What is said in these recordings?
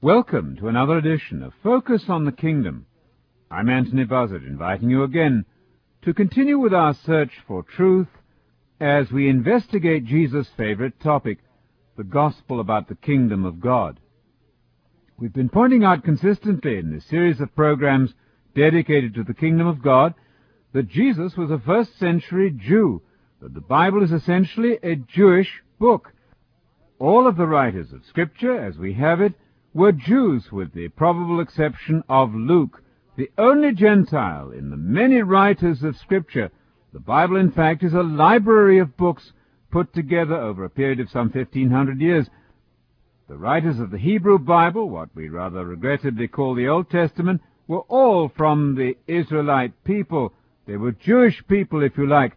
Welcome to another edition of Focus on the Kingdom. I'm Anthony Buzzard, inviting you again to continue with our search for truth as we investigate Jesus' favorite topic, the gospel about the kingdom of God. We've been pointing out consistently in this series of programs dedicated to the kingdom of God that Jesus was a first century Jew, that the Bible is essentially a Jewish book. All of the writers of Scripture, as we have it, were Jews with the probable exception of Luke, the only Gentile in the many writers of Scripture. The Bible, in fact, is a library of books put together over a period of some 1500 years. The writers of the Hebrew Bible, what we rather regrettably call the Old Testament, were all from the Israelite people. They were Jewish people, if you like,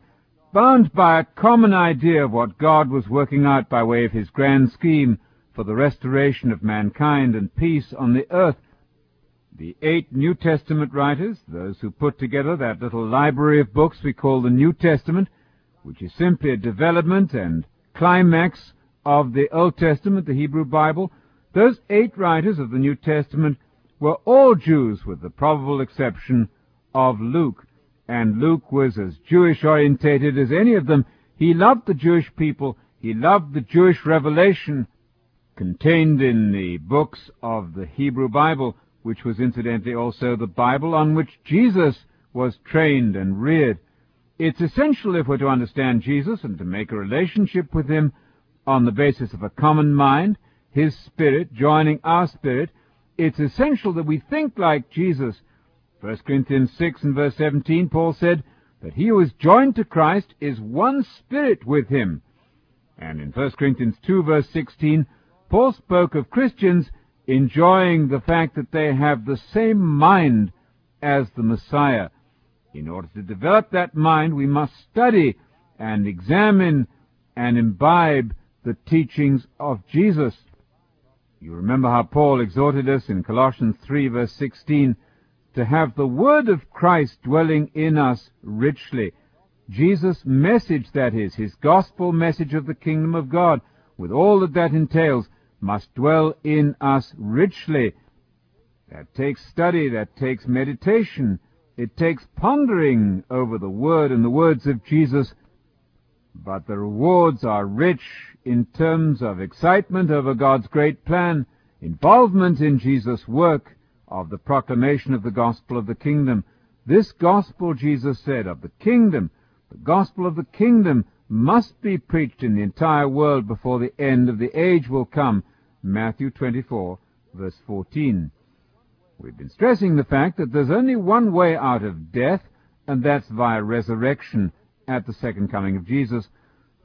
bound by a common idea of what God was working out by way of his grand scheme for the restoration of mankind and peace on the earth. The eight New Testament writers, those who put together that little library of books we call the New Testament, which is simply a development and climax of the Old Testament, the Hebrew Bible, those eight writers of the New Testament were all Jews with the probable exception of Luke. And Luke was as Jewish orientated as any of them. He loved the Jewish people. He loved the Jewish revelation contained in the books of the Hebrew Bible, which was incidentally also the Bible on which Jesus was trained and reared. It's essential if we're to understand Jesus and to make a relationship with him on the basis of a common mind, his spirit joining our spirit, it's essential that we think like Jesus. 1 Corinthians 6 and verse 17, Paul said that he who is joined to Christ is one spirit with him. And in 1 Corinthians 2 verse 16, Paul spoke of Christians enjoying the fact that they have the same mind as the Messiah. In order to develop that mind, we must study and examine and imbibe the teachings of Jesus. You remember how Paul exhorted us in Colossians 3 verse 16 to have the word of Christ dwelling in us richly. Jesus' message, that is, his gospel message of the kingdom of God, with all that that entails, must dwell in us richly. That takes study, that takes meditation, it takes pondering over the Word and the words of Jesus, but the rewards are rich in terms of excitement over God's great plan, involvement in Jesus' work of the proclamation of the gospel of the kingdom. This gospel, Jesus said, of the kingdom, the gospel of the kingdom must be preached in the entire world before the end of the age will come. Matthew 24, verse 14. We've been stressing the fact that there's only one way out of death, and that's via resurrection at the second coming of Jesus.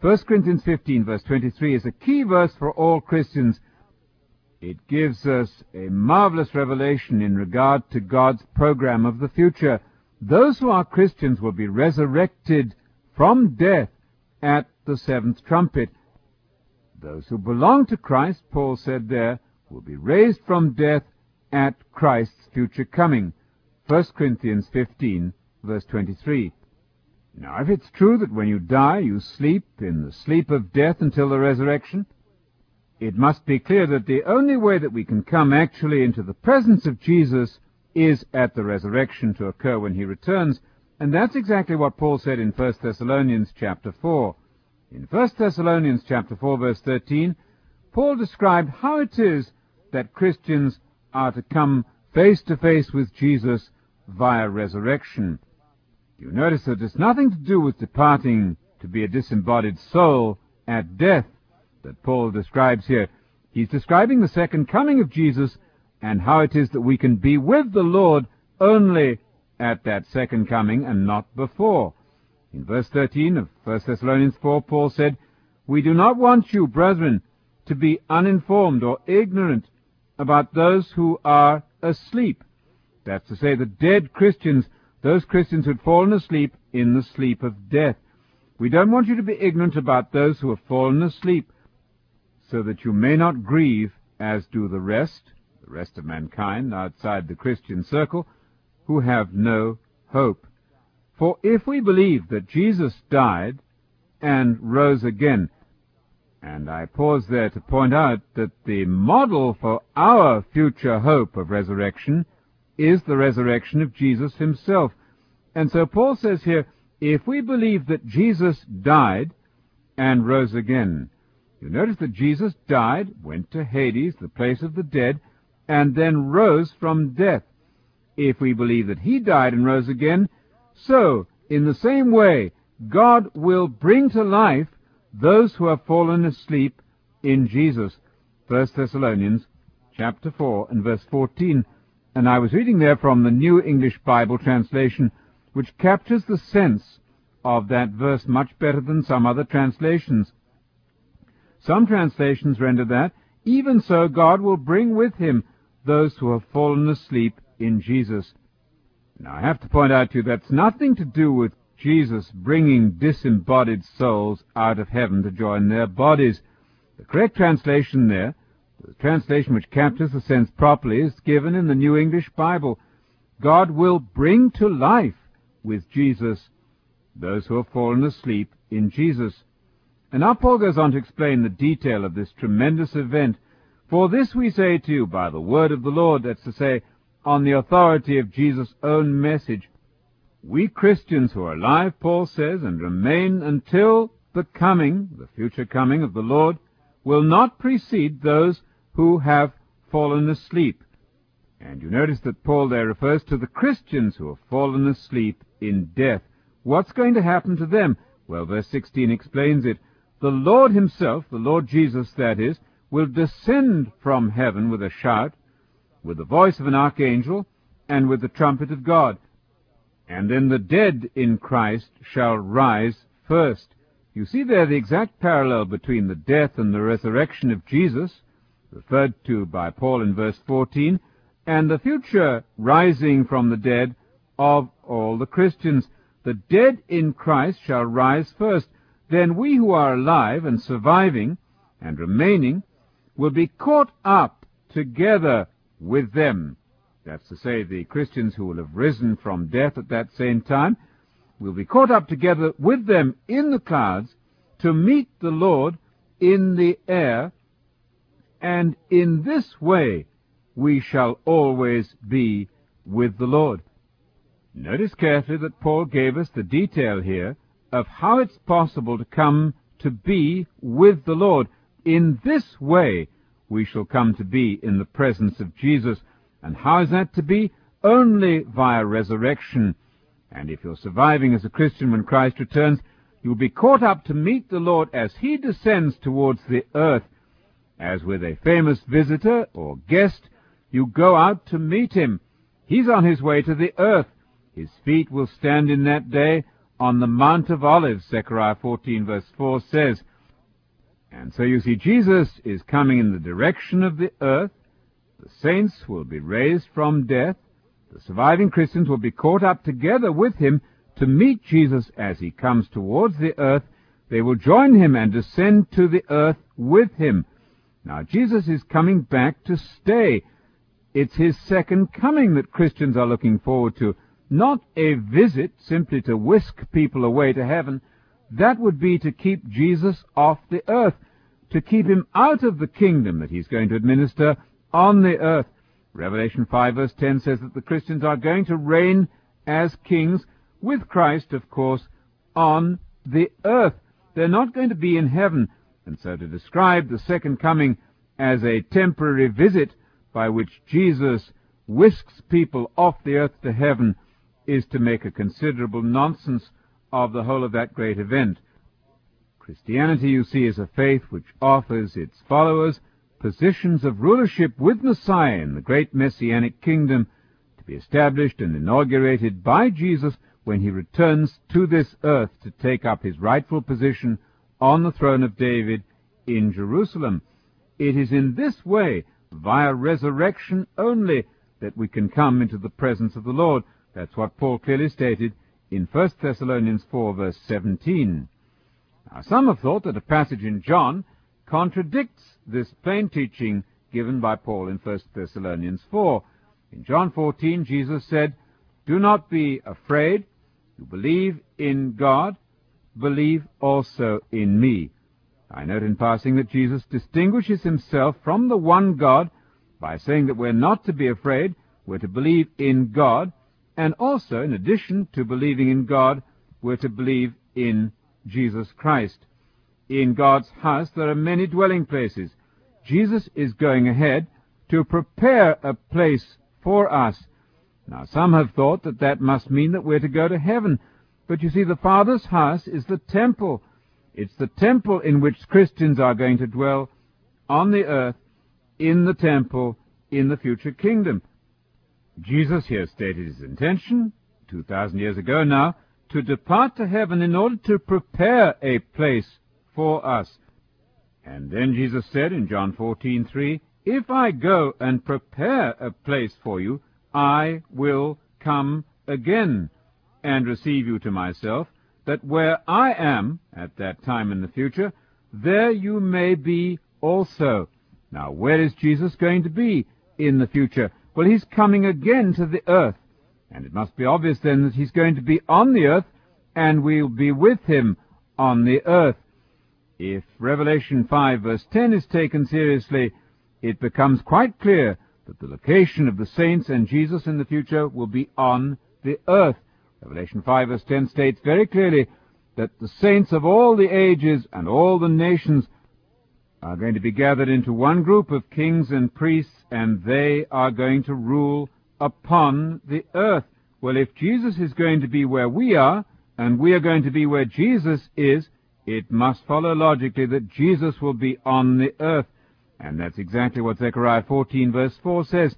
1 Corinthians 15, verse 23 is a key verse for all Christians. It gives us a marvelous revelation in regard to God's program of the future. Those who are Christians will be resurrected from death at the seventh trumpet. Those who belong to Christ, Paul said there, will be raised from death at Christ's future coming. 1 Corinthians 15, verse 23. Now, if it's true that when you die you sleep in the sleep of death until the resurrection, it must be clear that the only way that we can come actually into the presence of Jesus is at the resurrection to occur when he returns, and that's exactly what Paul said in 1 Thessalonians chapter 4. In 1 Thessalonians chapter 4 verse 13, Paul described how it is that Christians are to come face to face with Jesus via resurrection. You notice that it's nothing to do with departing to be a disembodied soul at death that Paul describes here. He's describing the second coming of Jesus and how it is that we can be with the Lord only at that second coming and not before. In verse 13 of 1 Thessalonians 4, Paul said, We do not want you, brethren, to be uninformed or ignorant about those who are asleep. That's to say, the dead Christians those Christians who had fallen asleep in the sleep of death. We don't want you to be ignorant about those who have fallen asleep, so that you may not grieve as do the rest, the rest of mankind outside the Christian circle, who have no hope. For if we believe that Jesus died and rose again, And I pause there to point out that the model for our future hope of resurrection is the resurrection of Jesus himself. And so Paul says here, if we believe that Jesus died and rose again, you notice that Jesus died, went to Hades, the place of the dead, and then rose from death. If we believe that he died and rose again, so, in the same way, God will bring to life those who have fallen asleep in Jesus. 1 Thessalonians chapter 4 and verse 14. And I was reading there from the New English Bible translation, which captures the sense of that verse much better than some other translations. Some translations render that, even so God will bring with him those who have fallen asleep in Jesus. Now I have to point out to you that's nothing to do with Jesus bringing disembodied souls out of heaven to join their bodies. The correct translation there, the translation which captures the sense properly, is given in the New English Bible. God will bring to life with Jesus those who have fallen asleep in Jesus. And now Paul goes on to explain the detail of this tremendous event. For this we say to you by the word of the Lord, that's to say, on the authority of Jesus' own message. We Christians who are alive, Paul says, and remain until the coming, the future coming of the Lord, will not precede those who have fallen asleep. And you notice that Paul there refers to the Christians who have fallen asleep in death. What's going to happen to them? Well, verse 16 explains it. The Lord himself, the Lord Jesus that is, will descend from heaven with a shout, with the voice of an archangel, and with the trumpet of God. And then the dead in Christ shall rise first. You see there the exact parallel between the death and the resurrection of Jesus, referred to by Paul in verse 14, and the future rising from the dead of all the Christians. The dead in Christ shall rise first. Then we who are alive and surviving and remaining will be caught up together with them. That's to say, the Christians who will have risen from death at that same time will be caught up together with them in the clouds to meet the Lord in the air, and in this way we shall always be with the Lord. Notice carefully that Paul gave us the detail here of how it's possible to come to be with the Lord. In this way we shall come to be in the presence of Jesus. And how is that to be? Only via resurrection. And if you're surviving as a Christian when Christ returns, you'll be caught up to meet the Lord as he descends towards the earth. As with a famous visitor or guest, you go out to meet him. He's on his way to the earth. His feet will stand in that day on the Mount of Olives, Zechariah 14 verse 4 says. And so you see, Jesus is coming in the direction of the earth. The saints will be raised from death. The surviving Christians will be caught up together with him to meet Jesus as he comes towards the earth. They will join him and descend to the earth with him. Now, Jesus is coming back to stay. It's his second coming that Christians are looking forward to. Not a visit simply to whisk people away to heaven. That would be to keep Jesus off the earth, to keep him out of the kingdom that he's going to administer on the earth. Revelation 5 verse 10 says that the Christians are going to reign as kings with Christ, of course, on the earth. They're not going to be in heaven. And so to describe the second coming as a temporary visit by which Jesus whisks people off the earth to heaven is to make a considerable nonsense of the whole of that great event. Christianity, you see, is a faith which offers its followers positions of rulership with Messiah in the great messianic kingdom to be established and inaugurated by Jesus when he returns to this earth to take up his rightful position on the throne of David in Jerusalem. It is in this way, via resurrection only, that we can come into the presence of the Lord. That's what Paul clearly stated in 1 Thessalonians 4 verse 17. Now some have thought that a passage in John contradicts this plain teaching given by Paul in 1 Thessalonians 4. In John 14, Jesus said, Do not be afraid. You believe in God, believe also in me. I note in passing that Jesus distinguishes himself from the one God by saying that we're not to be afraid, we're to believe in God, and also, in addition to believing in God, we're to believe in Jesus Christ. In God's house there are many dwelling places. Jesus is going ahead to prepare a place for us. Now, some have thought that that must mean that we're to go to heaven. But you see, the Father's house is the temple. It's the temple in which Christians are going to dwell on the earth, in the temple, in the future kingdom. Jesus here stated his intention, 2,000 years ago now, to depart to heaven in order to prepare a place for us. And then Jesus said in John 14:3, If I go and prepare a place for you, I will come again and receive you to myself, that where I am at that time in the future, there you may be also. Now, where is Jesus going to be in the future? Well, he's coming again to the earth. And it must be obvious then that he's going to be on the earth, and we'll be with him on the earth. If Revelation 5 verse 10 is taken seriously, it becomes quite clear that the location of the saints and Jesus in the future will be on the earth. Revelation 5 verse 10 states very clearly that the saints of all the ages and all the nations are going to be gathered into one group of kings and priests, and they are going to rule upon the earth. Well, if Jesus is going to be where we are, and we are going to be where Jesus is, it must follow logically that Jesus will be on the earth. And that's exactly what Zechariah 14 verse 4 says.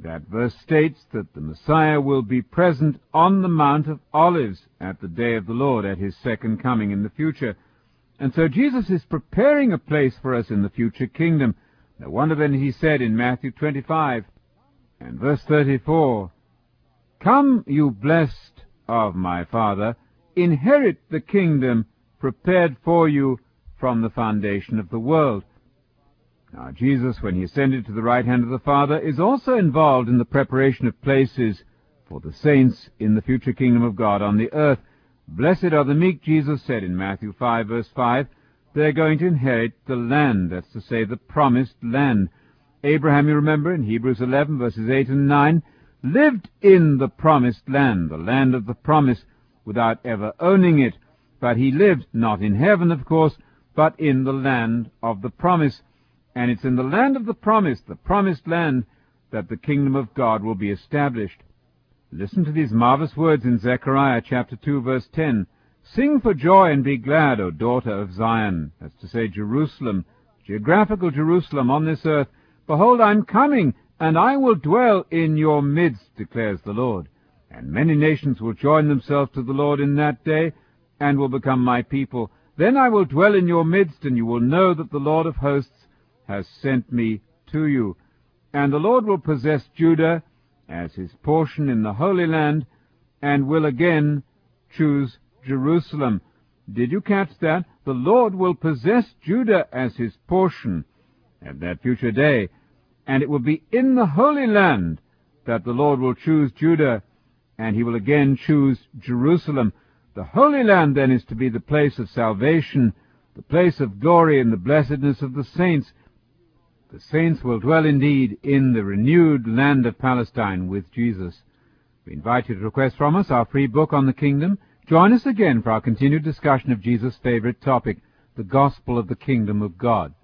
That verse states that the Messiah will be present on the Mount of Olives at the day of the Lord, at his second coming in the future. And so Jesus is preparing a place for us in the future kingdom. No wonder then he said in Matthew 25 and verse 34, Come, you blessed of my Father, inherit the kingdom prepared for you from the foundation of the world. Now, Jesus, when he ascended to the right hand of the Father, is also involved in the preparation of places for the saints in the future kingdom of God on the earth. Blessed are the meek, Jesus said in Matthew 5, verse 5. They're going to inherit the land, that's to say, the promised land. Abraham, you remember, in Hebrews 11, verses 8 and 9, lived in the promised land, the land of the promise, without ever owning it. But he lived not in heaven, of course, but in the land of the promise. And it's in the land of the promise, the promised land, that the kingdom of God will be established. Listen to these marvelous words in Zechariah chapter 2 verse 10. Sing for joy and be glad, O daughter of Zion. That's to say Jerusalem, geographical Jerusalem on this earth. Behold, I'm coming, and I will dwell in your midst, declares the Lord. And many nations will join themselves to the Lord in that day, and will become my people. Then I will dwell in your midst, and you will know that the Lord of hosts has sent me to you. And the Lord will possess Judah as his portion in the Holy Land, and will again choose Jerusalem. Did you catch that? The Lord will possess Judah as his portion at that future day, and it will be in the Holy Land that the Lord will choose Judah, and he will again choose Jerusalem. The Holy Land then is to be the place of salvation, the place of glory and the blessedness of the saints. The saints will dwell indeed in the renewed land of Palestine with Jesus. We invite you to request from us our free book on the kingdom. Join us again for our continued discussion of Jesus' favorite topic, the gospel of the kingdom of God.